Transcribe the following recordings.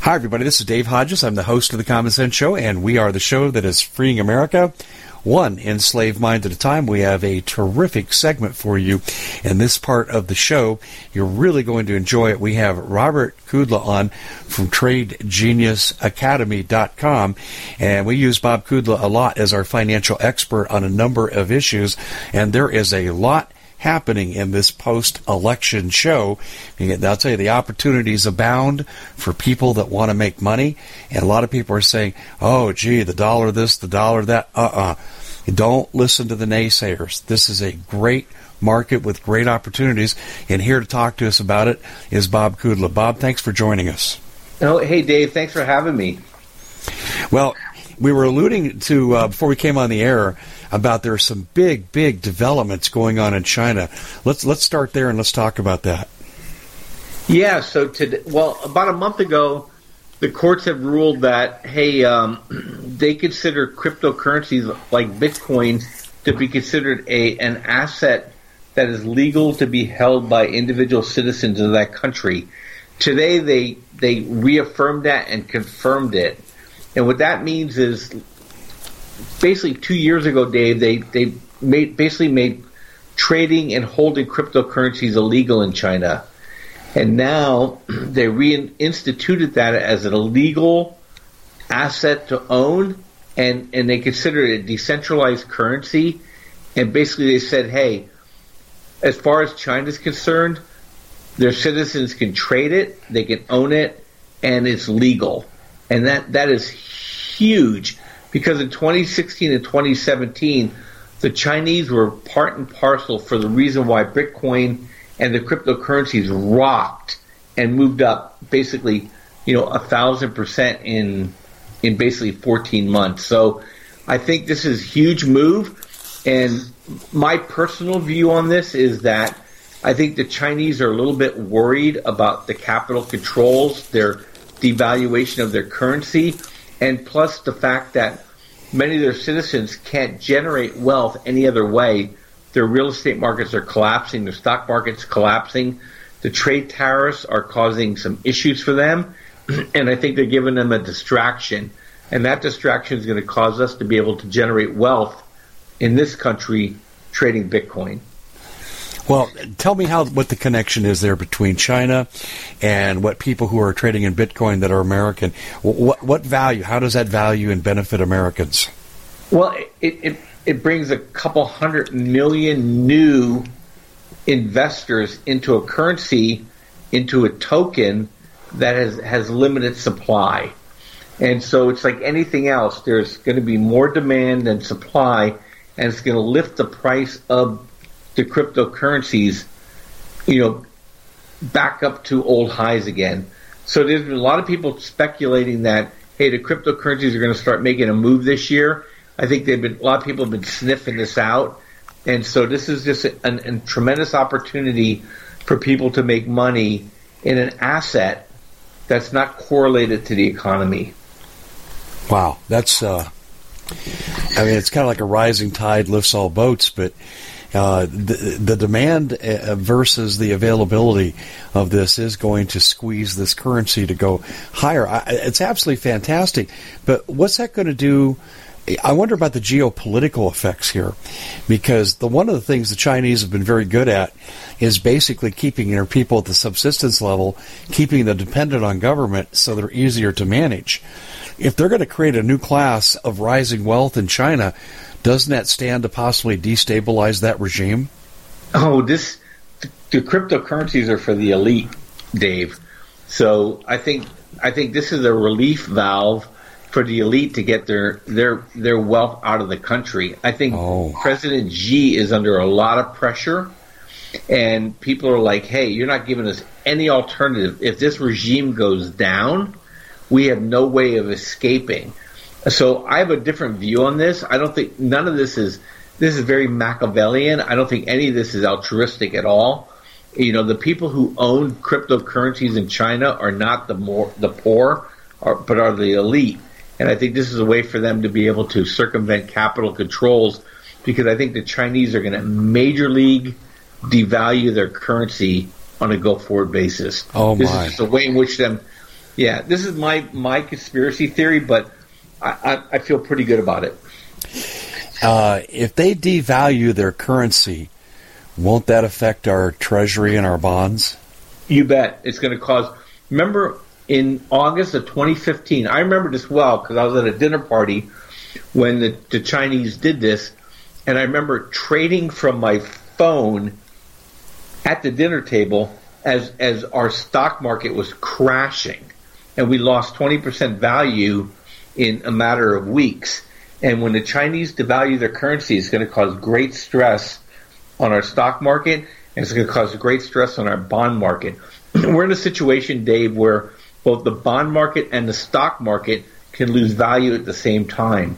Hi, everybody. This is Dave Hodges. I'm the host of The Common Sense Show, and we are the show that is freeing America one enslaved mind at a time. We have a terrific segment for you in this part of the show. You're really going to enjoy it. We have Robert Kudla on from TradeGeniusAcademy.com, and we use Bob Kudla a lot as our financial expert on a number of issues, and there is a lot happening in this post election show. I'll tell you, the opportunities abound for people that want to make money. And a lot of people are saying, oh, gee, the dollar this, the dollar that. Uh uh-uh. uh. Don't listen to the naysayers. This is a great market with great opportunities. And here to talk to us about it is Bob Kudla. Bob, thanks for joining us. Oh, hey, Dave. Thanks for having me. Well, we were alluding to, uh, before we came on the air, about there are some big, big developments going on in China. Let's let's start there and let's talk about that. Yeah. So today, well, about a month ago, the courts have ruled that hey, um, they consider cryptocurrencies like Bitcoin to be considered a an asset that is legal to be held by individual citizens of that country. Today, they they reaffirmed that and confirmed it. And what that means is basically two years ago, Dave, they they made basically made trading and holding cryptocurrencies illegal in China, and now they reinstituted that as an illegal asset to own, and and they consider it a decentralized currency, and basically they said, hey, as far as China's concerned, their citizens can trade it, they can own it, and it's legal, and that that is huge because in 2016 and 2017, the Chinese were part and parcel for the reason why Bitcoin and the cryptocurrencies rocked and moved up basically, you know, a thousand percent in in basically 14 months. So I think this is a huge move. And my personal view on this is that I think the Chinese are a little bit worried about the capital controls, their devaluation of their currency and plus the fact that many of their citizens can't generate wealth any other way. Their real estate markets are collapsing, their stock markets collapsing, the trade tariffs are causing some issues for them, and I think they're giving them a distraction. And that distraction is going to cause us to be able to generate wealth in this country trading Bitcoin. Well, tell me how what the connection is there between China and what people who are trading in Bitcoin that are American. What what value? How does that value and benefit Americans? Well, it it, it brings a couple hundred million new investors into a currency into a token that has, has limited supply. And so it's like anything else. There's going to be more demand than supply, and it's going to lift the price of the cryptocurrencies, you know, back up to old highs again. So there's been a lot of people speculating that hey, the cryptocurrencies are going to start making a move this year. I think they've been a lot of people have been sniffing this out, and so this is just a, a, a tremendous opportunity for people to make money in an asset that's not correlated to the economy. Wow, that's. Uh, I mean, it's kind of like a rising tide lifts all boats, but uh, the, the demand uh, versus the availability of this is going to squeeze this currency to go higher. I, it's absolutely fantastic, but what's that going to do? I wonder about the geopolitical effects here, because the one of the things the Chinese have been very good at is basically keeping their people at the subsistence level, keeping them dependent on government, so they're easier to manage if they're going to create a new class of rising wealth in China, doesn't that stand to possibly destabilize that regime? Oh, this the cryptocurrencies are for the elite, Dave. So I think I think this is a relief valve for the elite to get their their their wealth out of the country. I think oh. President Xi is under a lot of pressure, and people are like, "Hey, you're not giving us any alternative. If this regime goes down, we have no way of escaping. So I have a different view on this. I don't think none of this is this is very Machiavellian. I don't think any of this is altruistic at all. You know, the people who own cryptocurrencies in China are not the more the poor, or, but are the elite. And I think this is a way for them to be able to circumvent capital controls because I think the Chinese are going to major league devalue their currency on a go forward basis. Oh this my! This is just a way in which them yeah, this is my my conspiracy theory, but I, I, feel pretty good about it. Uh, if they devalue their currency, won't that affect our treasury and our bonds? You bet. It's going to cause. Remember in August of 2015, I remember this well because I was at a dinner party when the, the Chinese did this, and I remember trading from my phone at the dinner table as as our stock market was crashing and we lost 20% value in a matter of weeks. And when the Chinese devalue their currency, it's going to cause great stress on our stock market, and it's going to cause great stress on our bond market. We're in a situation, Dave, where both the bond market and the stock market can lose value at the same time.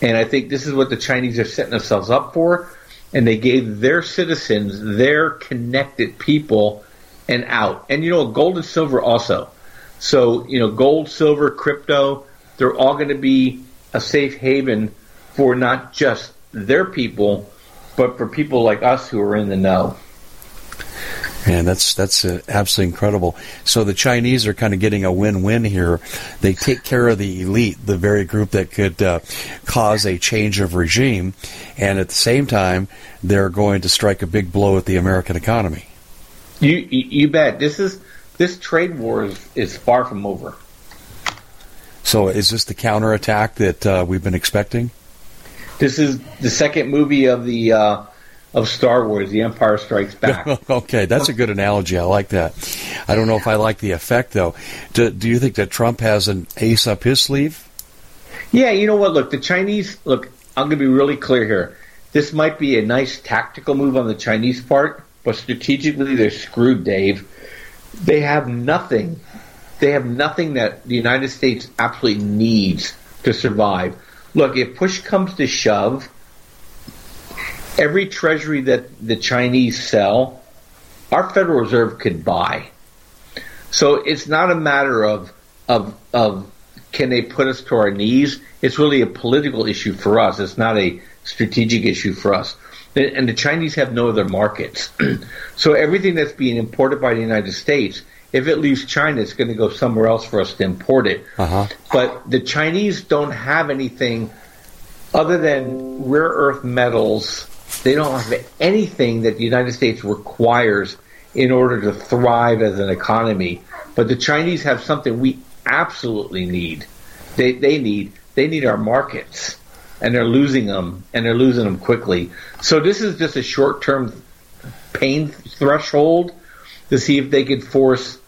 And I think this is what the Chinese are setting themselves up for. And they gave their citizens, their connected people, an out. And you know, gold and silver also. So, you know, gold, silver, crypto, they're all going to be a safe haven for not just their people, but for people like us who are in the know. And that's that's uh, absolutely incredible. So the Chinese are kind of getting a win-win here. They take care of the elite, the very group that could uh, cause a change of regime, and at the same time, they're going to strike a big blow at the American economy. You you, you bet. This is this trade war is, is far from over. So, is this the counterattack that uh, we've been expecting? This is the second movie of the uh, of Star Wars, The Empire Strikes Back. okay, that's a good analogy. I like that. I don't know if I like the effect though. Do, do you think that Trump has an ace up his sleeve? Yeah, you know what? Look, the Chinese. Look, I'm going to be really clear here. This might be a nice tactical move on the Chinese part, but strategically they're screwed, Dave they have nothing. They have nothing that the United States absolutely needs to survive. Look, if push comes to shove, every treasury that the Chinese sell, our Federal Reserve could buy. So it's not a matter of of of can they put us to our knees? It's really a political issue for us. It's not a strategic issue for us and the Chinese have no other markets. so everything that's being imported by the United States, if it leaves China, it's going to go somewhere else for us to import it. Uh-huh. But the Chinese don't have anything other than rare earth metals. They don't have anything that the United States requires in order to thrive as an economy. But the Chinese have something we absolutely need. They, they need they need our markets and they're losing them, and they're losing them quickly. So this is just a short-term pain threshold. to see if they could force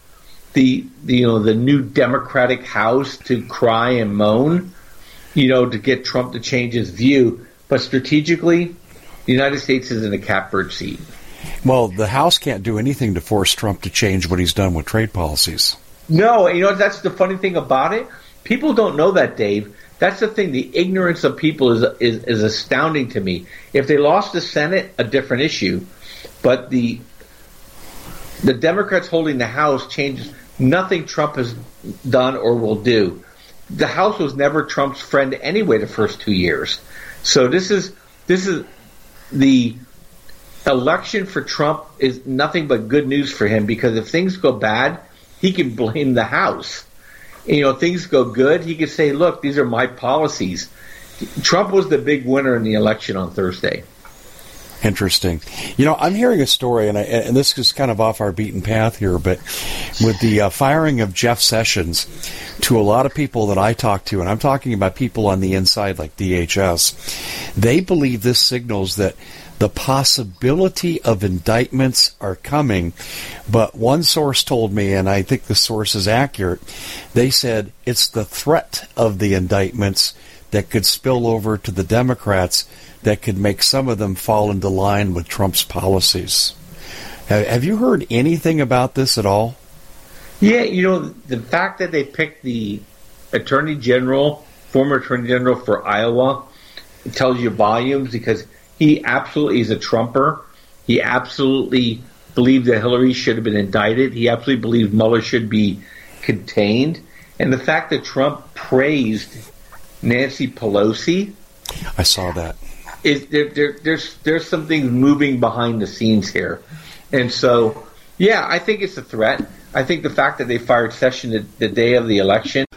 the, the you know the new Democratic House to cry and moan, you know, to get Trump to change his view. But strategically, the United States is in a catbird seat. Well, the House can't do anything to force Trump to change what he's done with trade policies. No, you know that's the funny thing about it. People don't know that, Dave. That's the thing. The ignorance of people is, is is astounding to me. If they lost the Senate, a different issue, but the the Democrats holding the House changes nothing Trump has done or will do. The House was never Trump's friend anyway. The first two years, so this is this is the election for Trump is nothing but good news for him because if things go bad, he can blame the House. You know, things go good, he can say, "Look, these are my policies." Trump was the big winner in the election on Thursday. Interesting. You know, I'm hearing a story, and, I, and this is kind of off our beaten path here, but with the uh, firing of Jeff Sessions, to a lot of people that I talk to, and I'm talking about people on the inside like DHS, they believe this signals that the possibility of indictments are coming. But one source told me, and I think the source is accurate, they said it's the threat of the indictments that could spill over to the Democrats that could make some of them fall into line with Trump's policies. Have you heard anything about this at all? Yeah, you know, the fact that they picked the Attorney General, former Attorney General for Iowa, tells you volumes because he absolutely is a Trumper. He absolutely believed that Hillary should have been indicted. He absolutely believed Mueller should be contained. And the fact that Trump praised Nancy Pelosi. I saw that is there, there, there's there's something moving behind the scenes here, and so yeah, I think it's a threat. I think the fact that they fired Session the, the, day of the election.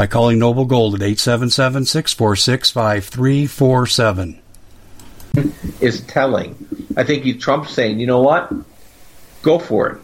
by calling Noble Gold at 877 646 5347. Is telling. I think you, Trump's saying, you know what? Go for it.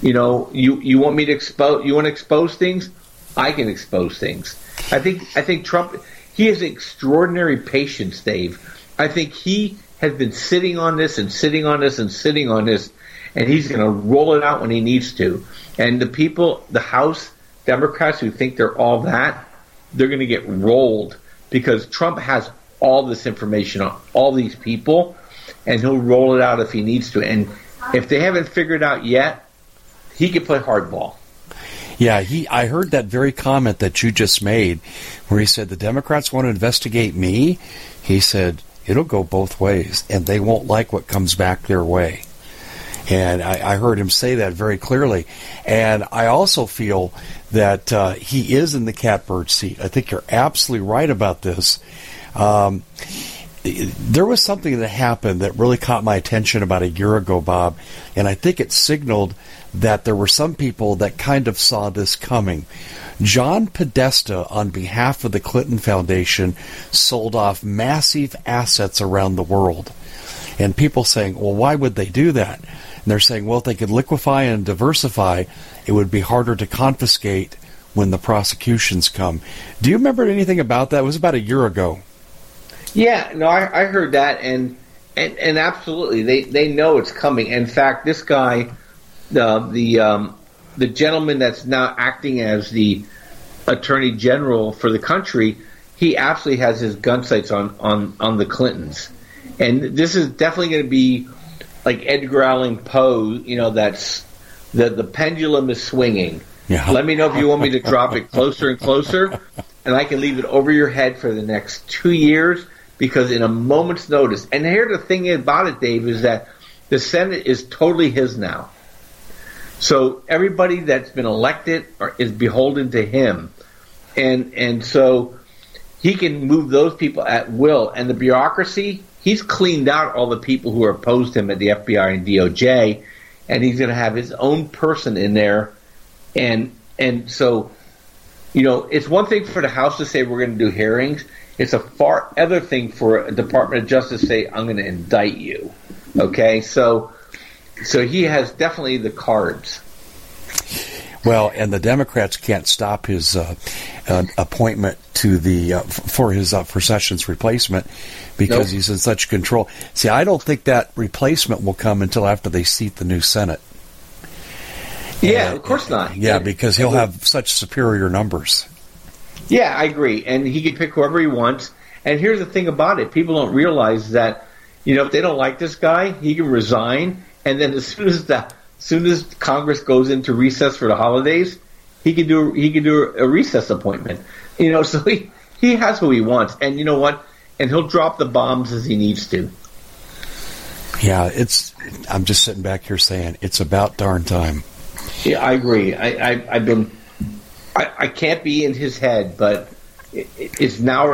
You know, you, you want me to expose, you want to expose things? I can expose things. I think, I think Trump, he has extraordinary patience, Dave. I think he has been sitting on this and sitting on this and sitting on this, and he's going to roll it out when he needs to. And the people, the House Democrats who think they're all that, they're going to get rolled because Trump has all this information on all these people, and he'll roll it out if he needs to. And if they haven't figured out yet, he could play hardball. Yeah, he. I heard that very comment that you just made, where he said the Democrats want to investigate me. He said it'll go both ways, and they won't like what comes back their way. And I, I heard him say that very clearly. And I also feel that uh, he is in the catbird seat. I think you're absolutely right about this. Um, there was something that happened that really caught my attention about a year ago, Bob, and I think it signaled that there were some people that kind of saw this coming. John Podesta, on behalf of the Clinton Foundation, sold off massive assets around the world. And people saying, well, why would they do that? And they're saying, well, if they could liquefy and diversify, it would be harder to confiscate when the prosecutions come. Do you remember anything about that? It was about a year ago. Yeah, no, I, I heard that, and, and and absolutely, they they know it's coming. In fact, this guy, the the um, the gentleman that's now acting as the attorney general for the country, he absolutely has his gun sights on on on the Clintons, and this is definitely going to be like Edgar Allan Poe. You know, that's the the pendulum is swinging. Yeah. Let me know if you want me to drop it closer and closer, and I can leave it over your head for the next two years because in a moment's notice. And here the thing about it, Dave, is that the Senate is totally his now. So everybody that's been elected is beholden to him, and and so he can move those people at will. And the bureaucracy, he's cleaned out all the people who are opposed him at the FBI and DOJ, and he's going to have his own person in there, and and so you know, it's one thing for the House to say we're going to do hearings. It's a far other thing for a Department of Justice to say I'm going to indict you. Okay, so so he has definitely the cards. Well, and the Democrats can't stop his uh, uh, appointment to the uh, for his uh, for Sessions replacement because nope. he's in such control. See, I don't think that replacement will come until after they seat the new Senate. Yeah, of course not. Yeah, because he'll have such superior numbers. Yeah, I agree, and he can pick whoever he wants. And here's the thing about it: people don't realize that you know if they don't like this guy, he can resign, and then as soon as the soon as Congress goes into recess for the holidays, he can do he can do a recess appointment. You know, so he he has who he wants, and you know what? And he'll drop the bombs as he needs to. Yeah, it's. I'm just sitting back here saying it's about darn time. Yeah, I agree. I, I have been. I, I can't be in his head, but it, it's now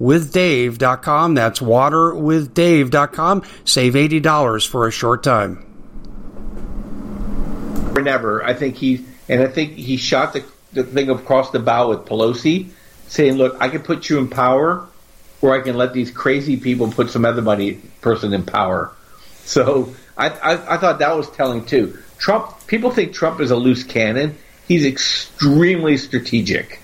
waterwithdave.com. That's waterwithdave.com. Save $80 for a short time. Never. I think he, and I think he shot the, the thing across the bow with Pelosi, saying, look, I can put you in power, or I can let these crazy people put some other money person in power. So I, I, I thought that was telling too. Trump, people think Trump is a loose cannon. He's extremely strategic.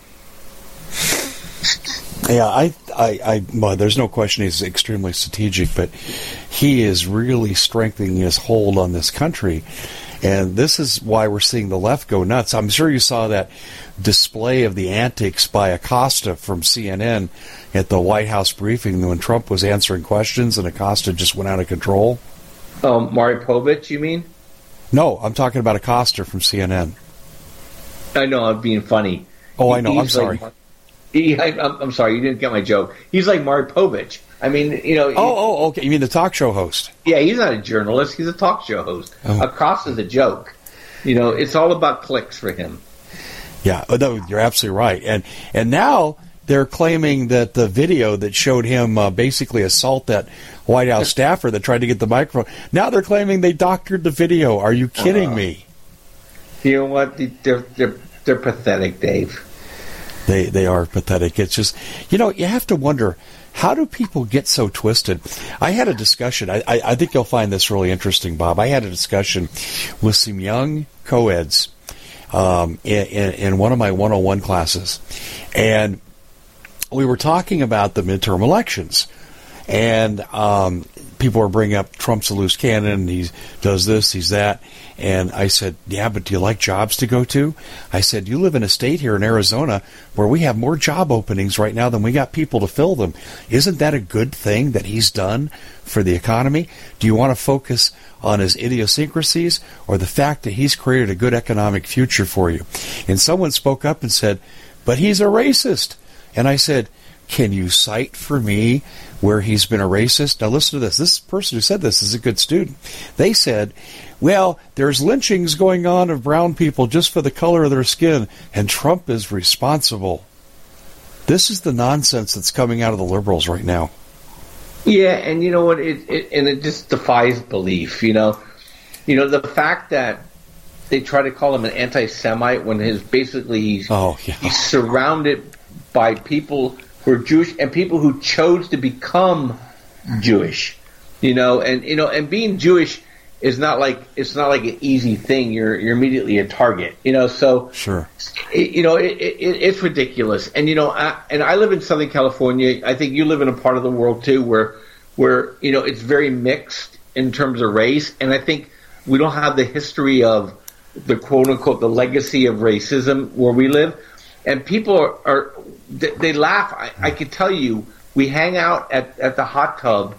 Yeah, I, I, I well, there's no question he's extremely strategic, but he is really strengthening his hold on this country. And this is why we're seeing the left go nuts. I'm sure you saw that display of the antics by Acosta from CNN at the White House briefing when Trump was answering questions and Acosta just went out of control. Um, Maury Povich, you mean? No, I'm talking about Acosta from CNN. I know, I'm being funny. Oh, I know. I'm sorry. Like, he, I, am sorry, you didn't get my joke. He's like Maury Povich. I mean, you know. Oh, oh, okay. You mean the talk show host? Yeah, he's not a journalist. He's a talk show host. Oh. Acosta's a joke. You know, it's all about clicks for him. Yeah, oh, no, you're absolutely right. And and now they're claiming that the video that showed him uh, basically assault that White House staffer that tried to get the microphone. Now they're claiming they doctored the video. Are you kidding uh, me? You know what? They're they're they're pathetic, Dave. They they are pathetic. It's just you know you have to wonder how do people get so twisted? I had a discussion. I, I, I think you'll find this really interesting, Bob. I had a discussion with some young co-eds um, in, in, in one of my 101 classes, and we were talking about the midterm elections, and um, people are bringing up Trump's a loose cannon. He does this, he's that. And I said, Yeah, but do you like jobs to go to? I said, You live in a state here in Arizona where we have more job openings right now than we got people to fill them. Isn't that a good thing that he's done for the economy? Do you want to focus on his idiosyncrasies or the fact that he's created a good economic future for you? And someone spoke up and said, But he's a racist. And I said, Can you cite for me where he's been a racist? Now listen to this. This person who said this is a good student. They said, well, there's lynchings going on of brown people just for the color of their skin, and Trump is responsible. This is the nonsense that's coming out of the liberals right now. Yeah, and you know what? It, it and it just defies belief. You know, you know the fact that they try to call him an anti-Semite when his basically he's oh, yeah. he's surrounded by people who are Jewish and people who chose to become Jewish. You know, and you know, and being Jewish is not like it's not like an easy thing. You're you're immediately a target, you know. So sure, it, you know it, it, it's ridiculous. And you know, I, and I live in Southern California. I think you live in a part of the world too where where you know it's very mixed in terms of race. And I think we don't have the history of the quote unquote the legacy of racism where we live. And people are, are they, they laugh. I, I can tell you, we hang out at, at the hot tub,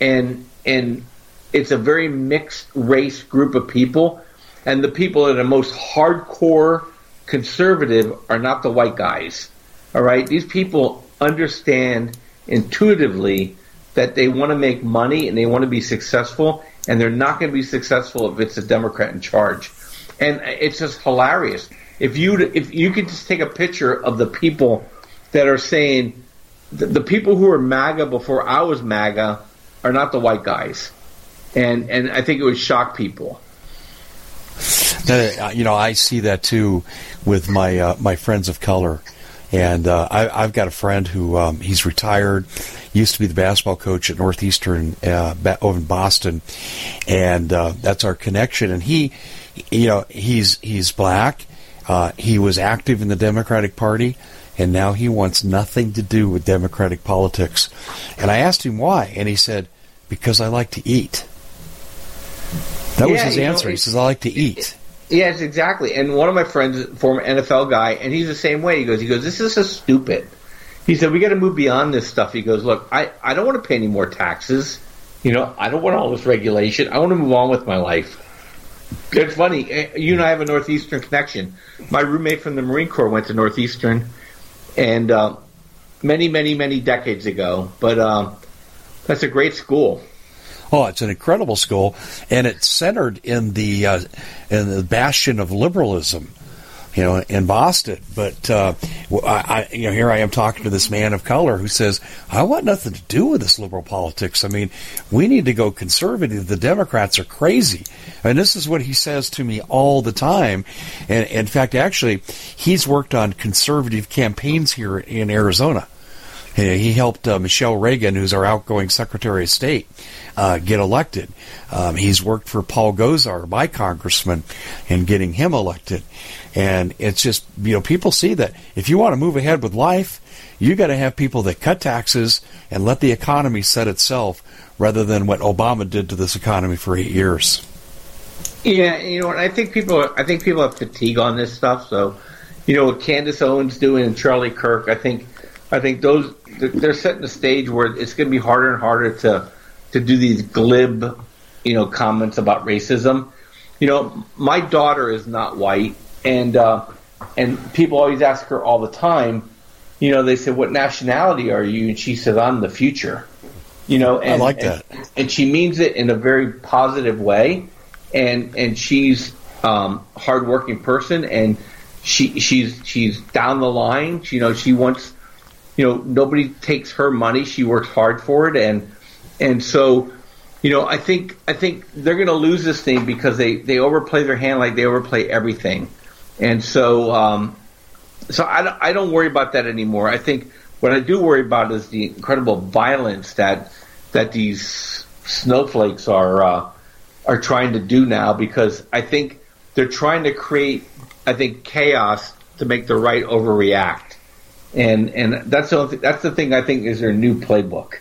and and it's a very mixed race group of people, and the people that are most hardcore conservative are not the white guys. All right, these people understand intuitively that they want to make money and they want to be successful, and they're not going to be successful if it's a Democrat in charge. And it's just hilarious. If you if you could just take a picture of the people that are saying the, the people who were MAGA before I was MAGA are not the white guys and and I think it would shock people. Uh, you know, I see that too with my uh, my friends of color, and uh, I, have got a friend who um, he's retired, used to be the basketball coach at Northeastern uh, over in Boston, and uh, that's our connection. And he, you know, he's he's black. Uh, he was active in the Democratic Party, and now he wants nothing to do with Democratic politics. And I asked him why, and he said, "Because I like to eat." That was his answer. Know, he says, "I like to eat." Yes, exactly. And one of my friends, former NFL guy, and he's the same way. He goes, he goes, "This is so stupid." He said, "We got to move beyond this stuff." He goes, "Look, I I don't want to pay any more taxes. You know, I don't want all this regulation. I want to move on with my life." It's funny. Eh, you and I have a Northeastern connection. My roommate from the Marine Corps went to Northeastern, and uh, many, many, many decades ago. But uh, that's a great school. Oh, it's an incredible school, and it's centered in the uh, in the bastion of liberalism, you know, in Boston. But uh, I, you know, here I am talking to this man of color who says, "I want nothing to do with this liberal politics. I mean, we need to go conservative. The Democrats are crazy." And this is what he says to me all the time. And in fact, actually, he's worked on conservative campaigns here in Arizona. He helped uh, Michele Reagan, who's our outgoing Secretary of State, uh, get elected. Um, he's worked for Paul Gosar, my congressman, in getting him elected. And it's just, you know, people see that if you want to move ahead with life, you got to have people that cut taxes and let the economy set itself rather than what Obama did to this economy for eight years. Yeah, you know, I think people, I think people have fatigue on this stuff. So, you know, what Candace Owens doing and Charlie Kirk, I think, I think those they're setting the stage where it's going to be harder and harder to to do these glib, you know, comments about racism. You know, my daughter is not white, and uh, and people always ask her all the time. You know, they say, "What nationality are you?" And she says, "I'm the future." You know, and, I like that, and, and she means it in a very positive way, and and she's um, hardworking person, and she she's she's down the line. You know, she wants you know, nobody takes her money. She works hard for it, and and so, you know, I think I think they're going to lose this thing because they they overplay their hand like they overplay everything, and so, um, so I don't, I don't worry about that anymore. I think what I do worry about is the incredible violence that that these snowflakes are uh, are trying to do now because I think they're trying to create I think chaos to make the right overreact, and and that's the only, that's the thing I think is their new playbook.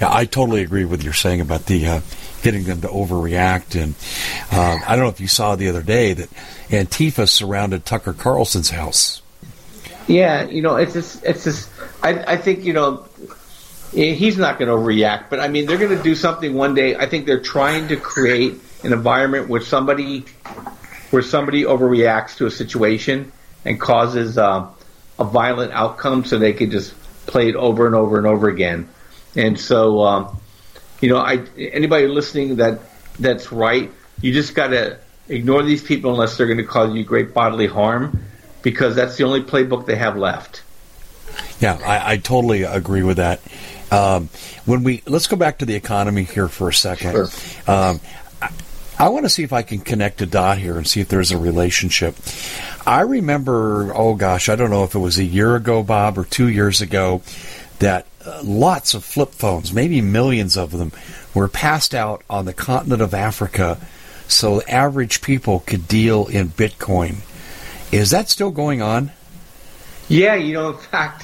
Yeah, I totally agree with what you're saying about the uh, getting them to overreact, and uh, I don't know if you saw the other day that Antifa surrounded Tucker Carlson's house. Yeah, you know, it's just, it's just, I, I think, you know, he's not going to react, but I mean, they're going to do something one day. I think they're trying to create an environment where somebody, where somebody overreacts to a situation and causes uh, a violent outcome so they can just play it over and over and over again. And so, um, you know, I, anybody listening that, that's right, you just got to ignore these people unless they're going to cause you great bodily harm because that's the only playbook they have left. Yeah, I, I totally agree with that. Um, when we let's go back to the economy here for a second. Sure. Um, I, I want to see if I can connect a dot here and see if there's a relationship. I remember, oh gosh, I don't know if it was a year ago, Bob, or two years ago, that Uh, lots of flip phones, maybe millions of them, were passed out on the continent of Africa so average people could deal in Bitcoin. Is that still going on? Yeah, you know, in fact,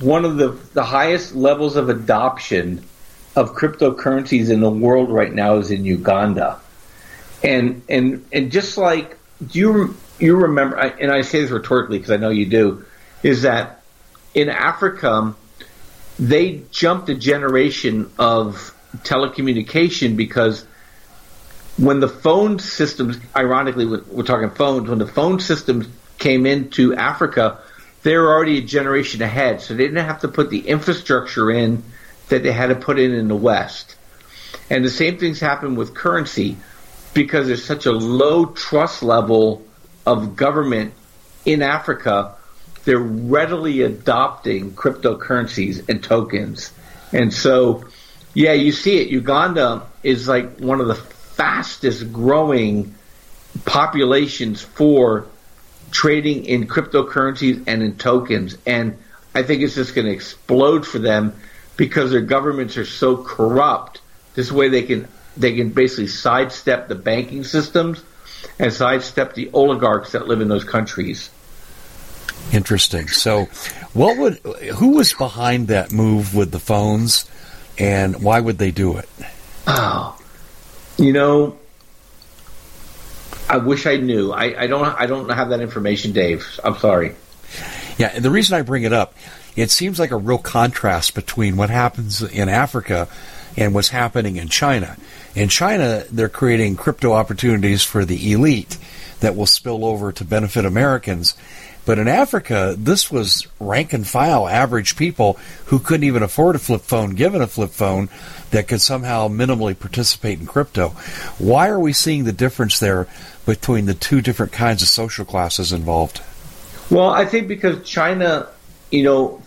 one of the, the highest levels of adoption of cryptocurrencies in the world right now is in Uganda. And and and just like do you you remember and I say this rhetorically because I know you do is that in Africa they jumped a generation of telecommunication because when the phone systems ironically we're talking phones when the phone systems came into Africa, they were already a generation ahead, so they didn't have to put the infrastructure in that they had to put in in the West. And the same things happen with currency because there's such a low trust level of government in Africa. They're readily adopting cryptocurrencies and tokens. And so, yeah, you see it. Uganda is like one of the fastest growing populations for trading in cryptocurrencies and in tokens. And I think it's just going to explode for them because their governments are so corrupt. This way they can they can basically sidestep the banking systems and sidestep the oligarchs that live in those countries. Interesting. So, what would who was behind that move with the phones, and why would they do it? Oh, you know, I wish I knew. I, I don't. I don't have that information, Dave. I'm sorry. Yeah, the reason I bring it up, it seems like a real contrast between what happens in Africa and what's happening in China. In China, they're creating crypto opportunities for the elite that will spill over to benefit Americans. But in Africa, this was rank and file average people who couldn't even afford a flip phone, given a flip phone, that could somehow minimally participate in crypto. Why are we seeing the difference there between the two different kinds of social classes involved? Well, I think because China, you know,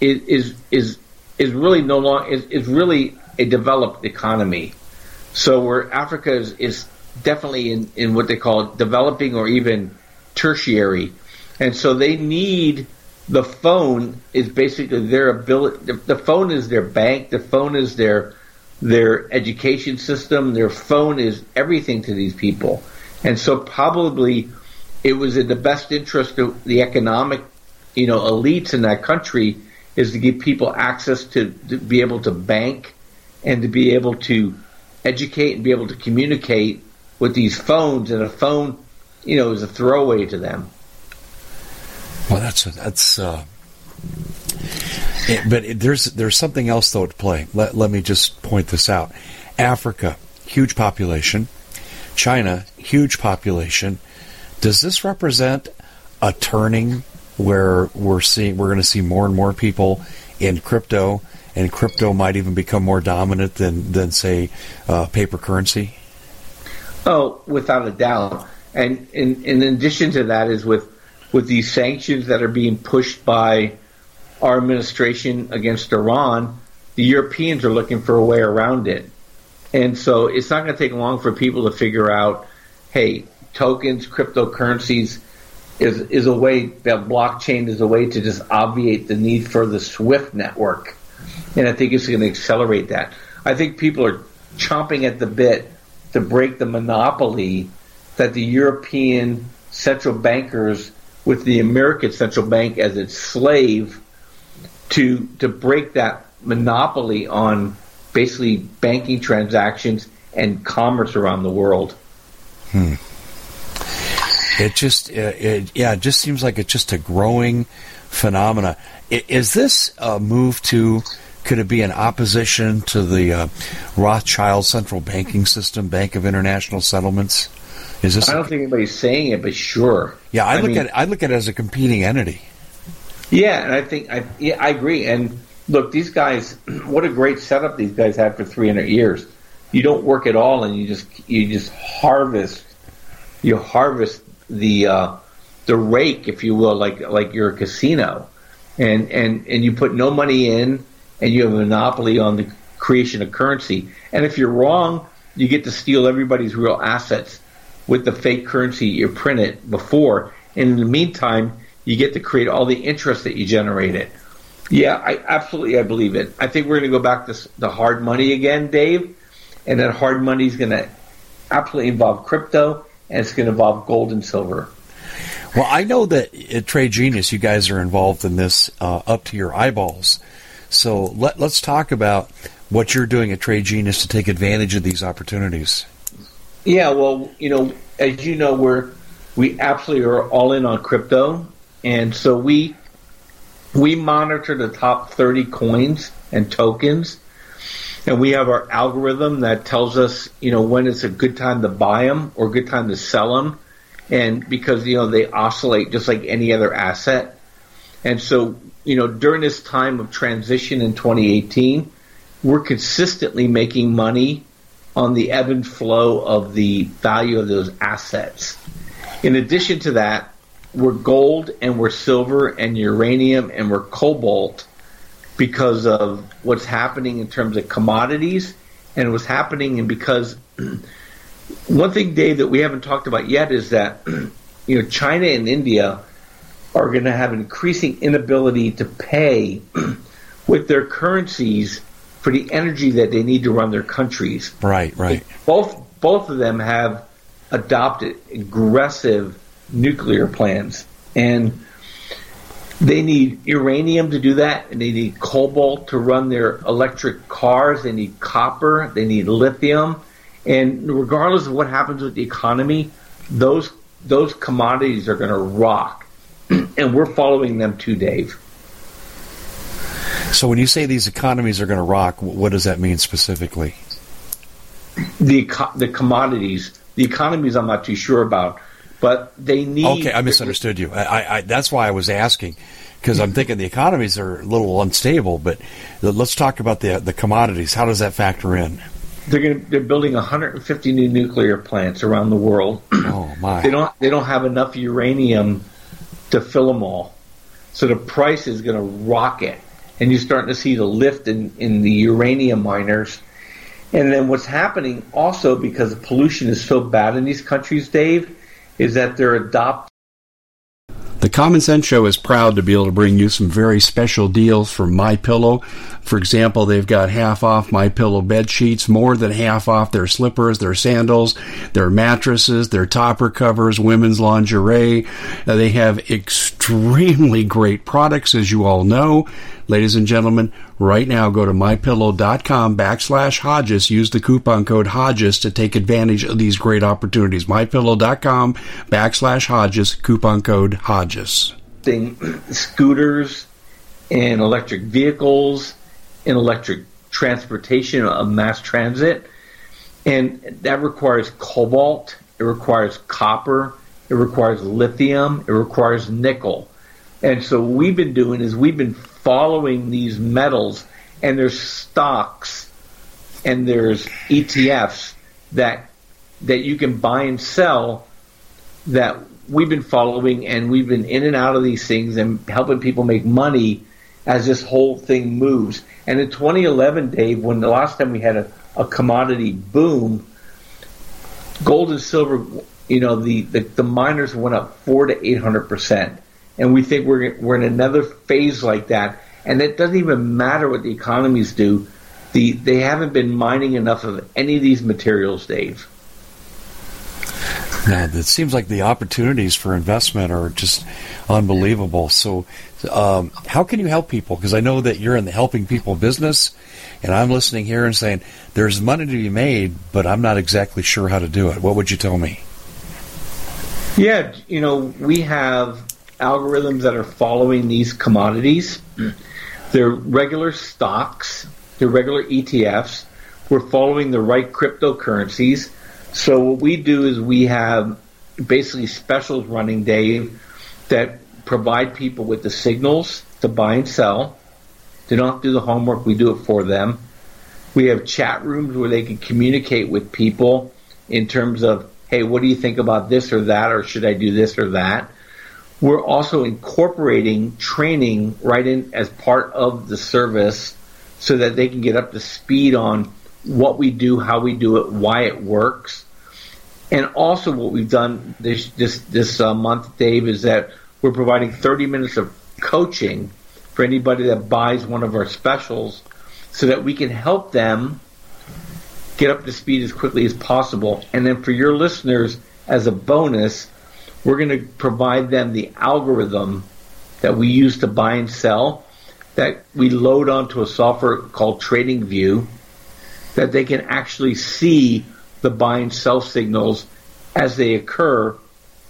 is is is, really no longer is, is really a developed economy. So where Africa is, is definitely in, in what they call developing or even tertiary. And so they need the phone is basically their ability. The, phone is their bank. The phone is their their education system. Their phone is everything to these people. And so probably it was in the best interest of the economic, you know, elites in that country is to give people access to, to be able to bank and to be able to educate and be able to communicate with these phones and a phone, you know, is a throwaway to them. Well, that's that's. Uh, it, but it, there's there's something else though at play. Let let me just point this out. Africa, huge population. China, huge population. Does this represent a turning where we're seeing we're going to see more and more people in crypto, and crypto might even become more dominant than than say uh, paper currency? Oh, without a doubt. And in, in addition to that, is with with these sanctions that are being pushed by our administration against Iran, the Europeans are looking for a way around it. And so it's not going to take long for people to figure out, hey, tokens, cryptocurrencies, is is a way that blockchain is a way to just obviate the need for the SWIFT network, and I think it's going to accelerate that. I think people are chomping at the bit to break the monopoly that the European central bankers, with the American central bank as its slave, to to break that monopoly on basically banking transactions and commerce around the world. Hmm. It just, it, it, yeah, it just seems like it's just a growing phenomena. Is this a move to? Could it be an opposition to the uh, Rothschild central banking system, Bank of International Settlements? Is this? I don't a, think anybody's saying it, but sure. Yeah, I, I look mean, at it, I look at it as a competing entity. Yeah, and I think I yeah, I agree. And look, these guys, what a great setup these guys had for 300 years. You don't work at all, and you just you just harvest you harvest the uh, the rake, if you will, like like you're a casino, and and and you put no money in, and you have a monopoly on the creation of currency. And if you're wrong, you get to steal everybody's real assets with the fake currency you printed before. And in the meantime, you get to create all the interest that you generated. Yeah, I absolutely I believe it. I think we're going to go back to the hard money again, Dave, and that hard money is going to absolutely involve crypto and it's going to involve gold and silver. Well, I know that at Trade Genius, you guys are involved in this uh, up to your eyeballs. So let, let's talk about what you're doing at Trade Genius to take advantage of these opportunities. Yeah, well, you know, as you know, we're we absolutely are all in on crypto, and so we we monitor the top 30 coins and tokens and we have our algorithm that tells us, you know, when it's a good time to buy them or good time to sell them. And because, you know, they oscillate just like any other asset. And so, you know, during this time of transition in 2018, we're consistently making money on the ebb and flow of the value of those assets. In addition to that, we're gold and we're silver and uranium and we're cobalt because of what's happening in terms of commodities and what's happening and because one thing Dave that we haven't talked about yet is that you know China and India are going to have increasing inability to pay with their currencies for the energy that they need to run their countries. Right, right. Both both of them have adopted aggressive nuclear plans and they need uranium to do that, and they need cobalt to run their electric cars. They need copper. They need lithium. And regardless of what happens with the economy, those those commodities are going to rock, and we're following them too, Dave. So when you say these economies are going to rock, what does that mean specifically? The the commodities, the economies, I'm not too sure about but they need. Okay, I misunderstood you. I, I, that's why I was asking because I'm thinking the economies are a little unstable. But let's talk about the the commodities. How does that factor in? They're going they're building 150 new nuclear plants around the world. Oh my! they don't they don't have enough uranium to fill them all, so the price is going to rocket, and you're starting to see the lift in in the uranium miners. And then what's happening also because the pollution is so bad in these countries, Dave, is that they're adopting. The Common Sense Show is proud to be able to bring you some very special deals from My Pillow. For example, they've got half off My Pillow bed sheets, more than half off their slippers, their sandals, their mattresses, their topper covers, women's lingerie. Uh, they have extremely great products, as you all know. Ladies and gentlemen, right now go to mypillow.com backslash Hodges. Use the coupon code Hodges to take advantage of these great opportunities. Mypillow.com backslash Hodges, coupon code Hodges. Scooters and electric vehicles and electric transportation of mass transit. And that requires cobalt, it requires copper, it requires lithium, it requires nickel. And so what we've been doing is we've been following these metals, and there's stocks and there's ETFs that that you can buy and sell that we've been following, and we've been in and out of these things and helping people make money as this whole thing moves. And in 2011, Dave, when the last time we had a, a commodity boom, gold and silver you know, the, the, the miners went up four to 800%. And we think we're, we're in another phase like that. And it doesn't even matter what the economies do. The, they haven't been mining enough of any of these materials, Dave. Yeah, it seems like the opportunities for investment are just unbelievable. So, um, how can you help people? Because I know that you're in the helping people business, and I'm listening here and saying there's money to be made, but I'm not exactly sure how to do it. What would you tell me? Yeah, you know, we have algorithms that are following these commodities. They're regular stocks, they're regular ETFs. We're following the right cryptocurrencies. So what we do is we have basically specials running, Dave, that provide people with the signals to buy and sell. They don't do the homework, we do it for them. We have chat rooms where they can communicate with people in terms of hey, what do you think about this or that, or should I do this or that? We're also incorporating training right in as part of the service so that they can get up to speed on what we do, how we do it, why it works. And also what we've done this, this, this uh, month, Dave, is that we're providing 30 minutes of coaching for anybody that buys one of our specials so that we can help them get up to speed as quickly as possible. And then for your listeners, as a bonus, we're going to provide them the algorithm that we use to buy and sell that we load onto a software called TradingView that they can actually see the buy and sell signals as they occur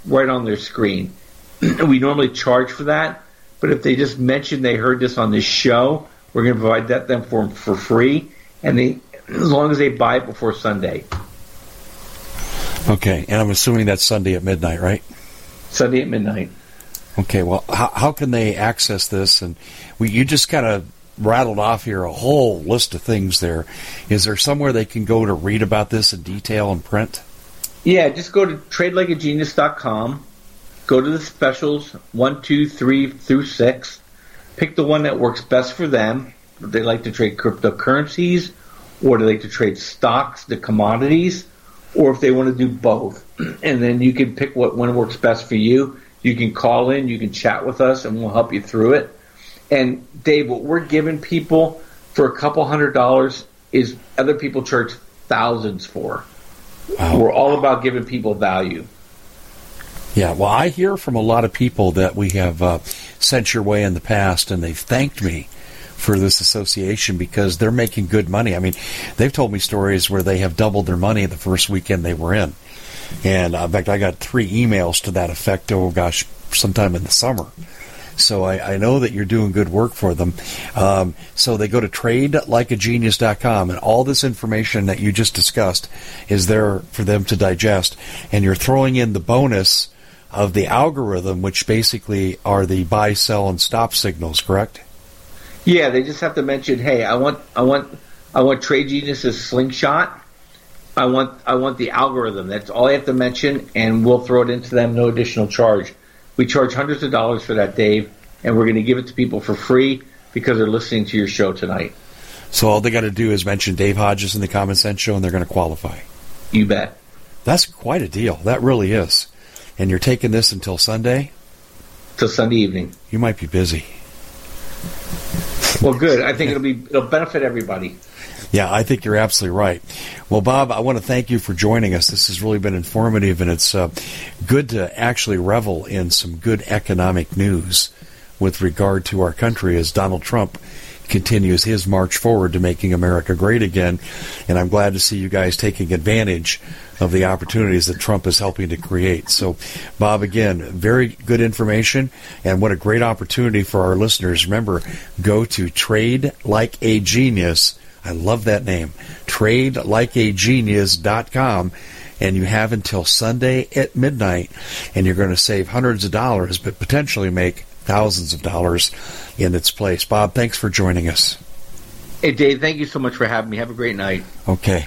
right on their screen. we normally charge for that, but if they just mention they heard this on this show, we're going to provide that them for for free, and they as long as they buy it before Sunday. Okay, and I'm assuming that's Sunday at midnight, right? Sunday at midnight. Okay, well, how, how can they access this? And we, you just kind of rattled off here a whole list of things there. Is there somewhere they can go to read about this in detail and print? Yeah, just go to tradelikeagenius.com, go to the specials, one, two, three through six, pick the one that works best for them. Do They like to trade cryptocurrencies, or do they like to trade stocks, the commodities, or if they want to do both. And then you can pick what one works best for you. You can call in, you can chat with us, and we'll help you through it. And Dave, what we're giving people for a couple hundred dollars is other people charge thousands for. Wow. We're all about giving people value. Yeah, well, I hear from a lot of people that we have uh, sent your way in the past, and they've thanked me for this association because they're making good money. I mean, they've told me stories where they have doubled their money the first weekend they were in. And uh, in fact, I got three emails to that effect, oh gosh, sometime in the summer. So I, I know that you're doing good work for them. Um, so they go to tradelikeagenius.com, and all this information that you just discussed is there for them to digest. And you're throwing in the bonus of the algorithm, which basically are the buy, sell, and stop signals, correct? Yeah, they just have to mention, hey, I want, I want, I want Trade Genius's slingshot. I want, I want the algorithm. That's all I have to mention, and we'll throw it into them, no additional charge. We charge hundreds of dollars for that, Dave, and we're going to give it to people for free because they're listening to your show tonight. So all they got to do is mention Dave Hodges in the Common Sense Show, and they're going to qualify. You bet. That's quite a deal. That really is. And you're taking this until Sunday? Till Sunday evening. You might be busy. Well, good. I think it'll be it'll benefit everybody. Yeah, I think you're absolutely right. Well, Bob, I want to thank you for joining us. This has really been informative, and it's uh, good to actually revel in some good economic news with regard to our country as Donald Trump continues his march forward to making America great again. And I'm glad to see you guys taking advantage of the opportunities that Trump is helping to create. So, Bob, again, very good information and what a great opportunity for our listeners. Remember, go to Trade Like a Genius. I love that name. TradeLikeAGenius.com. And you have until Sunday at midnight, and you're going to save hundreds of dollars, but potentially make thousands of dollars in its place. Bob, thanks for joining us. Hey, Dave, thank you so much for having me. Have a great night. Okay.